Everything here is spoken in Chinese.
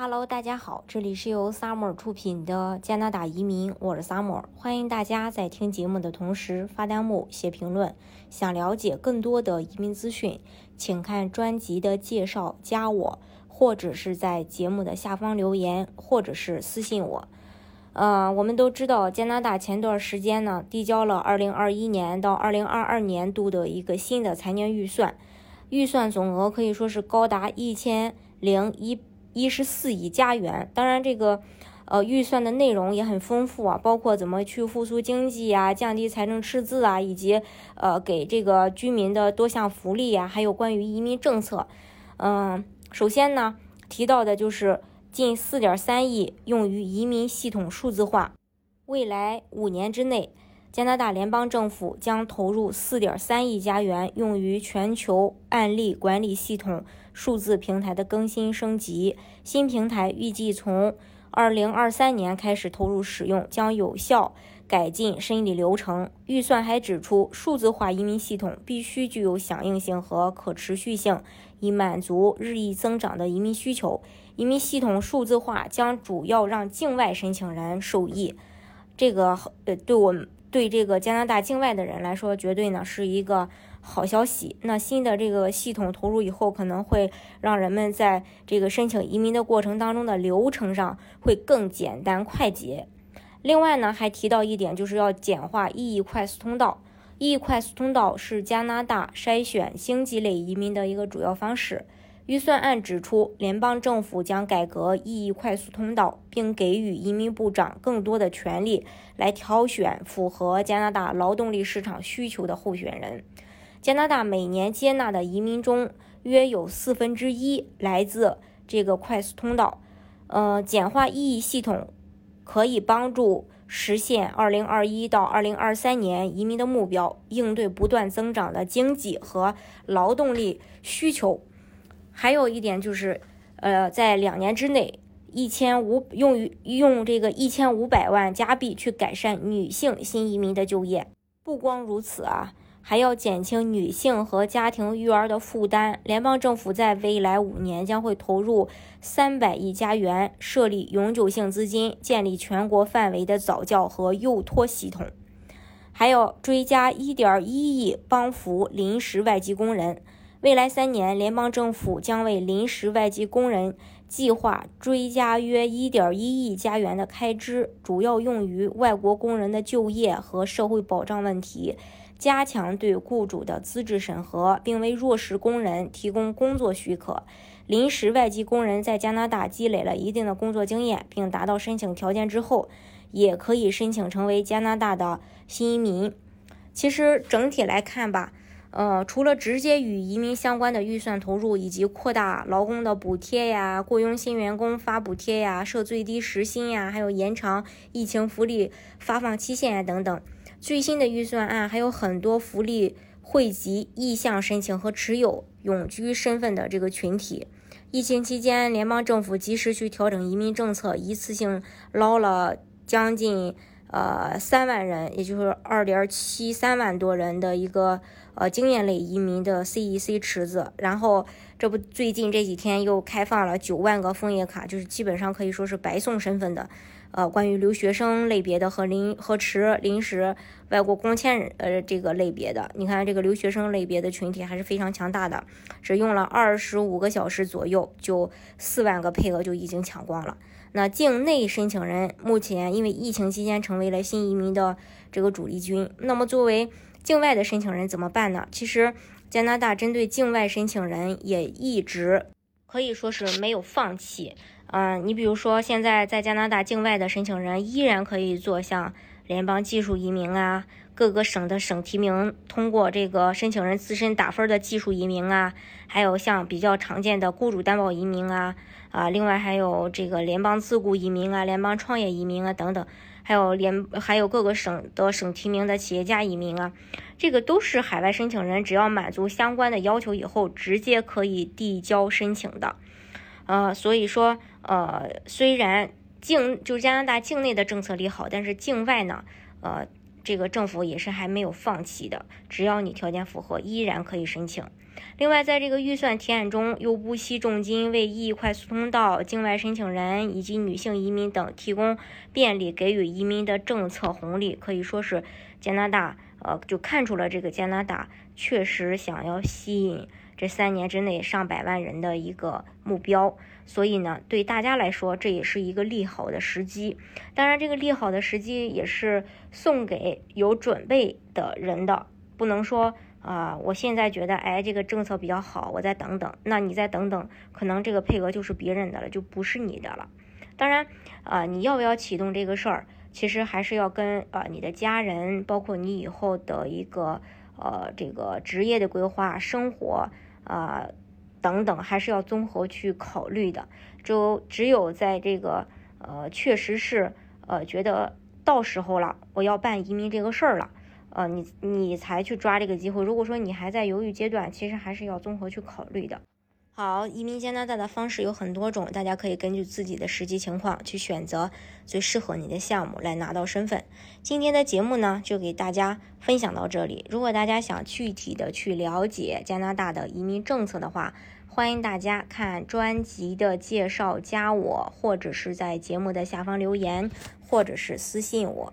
Hello，大家好，这里是由 Summer 出品的加拿大移民，我是 Summer，欢迎大家在听节目的同时发弹幕、写评论。想了解更多的移民资讯，请看专辑的介绍，加我，或者是在节目的下方留言，或者是私信我。呃，我们都知道加拿大前段时间呢递交了2021年到2022年度的一个新的财年预算，预算总额可以说是高达一千零一。一十四亿加元，当然这个，呃，预算的内容也很丰富啊，包括怎么去复苏经济啊，降低财政赤字啊，以及呃给这个居民的多项福利呀，还有关于移民政策。嗯，首先呢提到的就是近四点三亿用于移民系统数字化，未来五年之内。加拿大联邦政府将投入4.3亿加元用于全球案例管理系统数字平台的更新升级。新平台预计从2023年开始投入使用，将有效改进审理流程。预算还指出，数字化移民系统必须具有响应性和可持续性，以满足日益增长的移民需求。移民系统数字化将主要让境外申请人受益。这个呃，对我们。对这个加拿大境外的人来说，绝对呢是一个好消息。那新的这个系统投入以后，可能会让人们在这个申请移民的过程当中的流程上会更简单快捷。另外呢，还提到一点，就是要简化 EE 快速通道。EE 快速通道是加拿大筛选星级类移民的一个主要方式。预算案指出，联邦政府将改革 EE 快速通道，并给予移民部长更多的权利，来挑选符合加拿大劳动力市场需求的候选人。加拿大每年接纳的移民中，约有四分之一来自这个快速通道。呃，简化意义系统可以帮助实现2021到2023年移民的目标，应对不断增长的经济和劳动力需求。还有一点就是，呃，在两年之内，一千五用于用这个一千五百万加币去改善女性新移民的就业。不光如此啊，还要减轻女性和家庭育儿的负担。联邦政府在未来五年将会投入三百亿加元，设立永久性资金，建立全国范围的早教和幼托系统，还要追加一点一亿帮扶临时外籍工人。未来三年，联邦政府将为临时外籍工人计划追加约1.1亿加元的开支，主要用于外国工人的就业和社会保障问题，加强对雇主的资质审核，并为弱势工人提供工作许可。临时外籍工人在加拿大积累了一定的工作经验，并达到申请条件之后，也可以申请成为加拿大的新移民。其实整体来看吧。呃，除了直接与移民相关的预算投入，以及扩大劳工的补贴呀，雇佣新员工发补贴呀，设最低时薪呀，还有延长疫情福利发放期限呀等等，最新的预算案还有很多福利惠及意向申请和持有永居身份的这个群体。疫情期间，联邦政府及时去调整移民政策，一次性捞了将近。呃，三万人，也就是二点七三万多人的一个呃经验类移民的 CEC 池子，然后这不最近这几天又开放了九万个枫叶卡，就是基本上可以说是白送身份的。呃，关于留学生类别的和临和持临时外国工签人呃这个类别的，你看这个留学生类别的群体还是非常强大的，只用了二十五个小时左右，就四万个配额就已经抢光了。那境内申请人目前因为疫情期间成为了新移民的这个主力军。那么作为境外的申请人怎么办呢？其实加拿大针对境外申请人也一直可以说是没有放弃。嗯，你比如说现在在加拿大境外的申请人依然可以做像联邦技术移民啊，各个省的省提名通过这个申请人自身打分的技术移民啊，还有像比较常见的雇主担保移民啊。啊，另外还有这个联邦自雇移民啊，联邦创业移民啊等等，还有联还有各个省的省提名的企业家移民啊，这个都是海外申请人只要满足相关的要求以后，直接可以递交申请的。呃，所以说，呃，虽然境就是加拿大境内的政策利好，但是境外呢，呃，这个政府也是还没有放弃的，只要你条件符合，依然可以申请。另外，在这个预算提案中，又不惜重金为 E 快速通道、境外申请人以及女性移民等提供便利，给予移民的政策红利，可以说是加拿大呃就看出了这个加拿大确实想要吸引这三年之内上百万人的一个目标。所以呢，对大家来说，这也是一个利好的时机。当然，这个利好的时机也是送给有准备的人的，不能说。啊，我现在觉得，哎，这个政策比较好，我再等等。那你再等等，可能这个配额就是别人的了，就不是你的了。当然，啊，你要不要启动这个事儿，其实还是要跟啊你的家人，包括你以后的一个呃这个职业的规划、生活啊等等，还是要综合去考虑的。就只有在这个呃确实是呃觉得到时候了，我要办移民这个事儿了。呃，你你才去抓这个机会。如果说你还在犹豫阶段，其实还是要综合去考虑的。好，移民加拿大的方式有很多种，大家可以根据自己的实际情况去选择最适合你的项目来拿到身份。今天的节目呢，就给大家分享到这里。如果大家想具体的去了解加拿大的移民政策的话，欢迎大家看专辑的介绍，加我，或者是在节目的下方留言，或者是私信我。